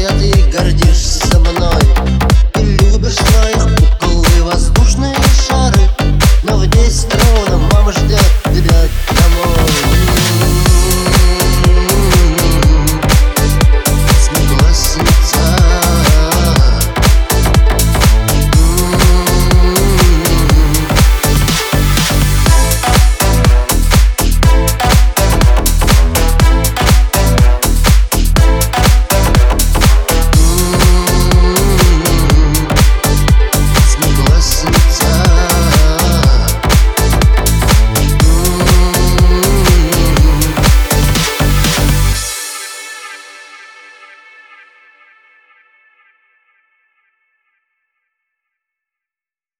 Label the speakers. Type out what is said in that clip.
Speaker 1: знают и гордятся.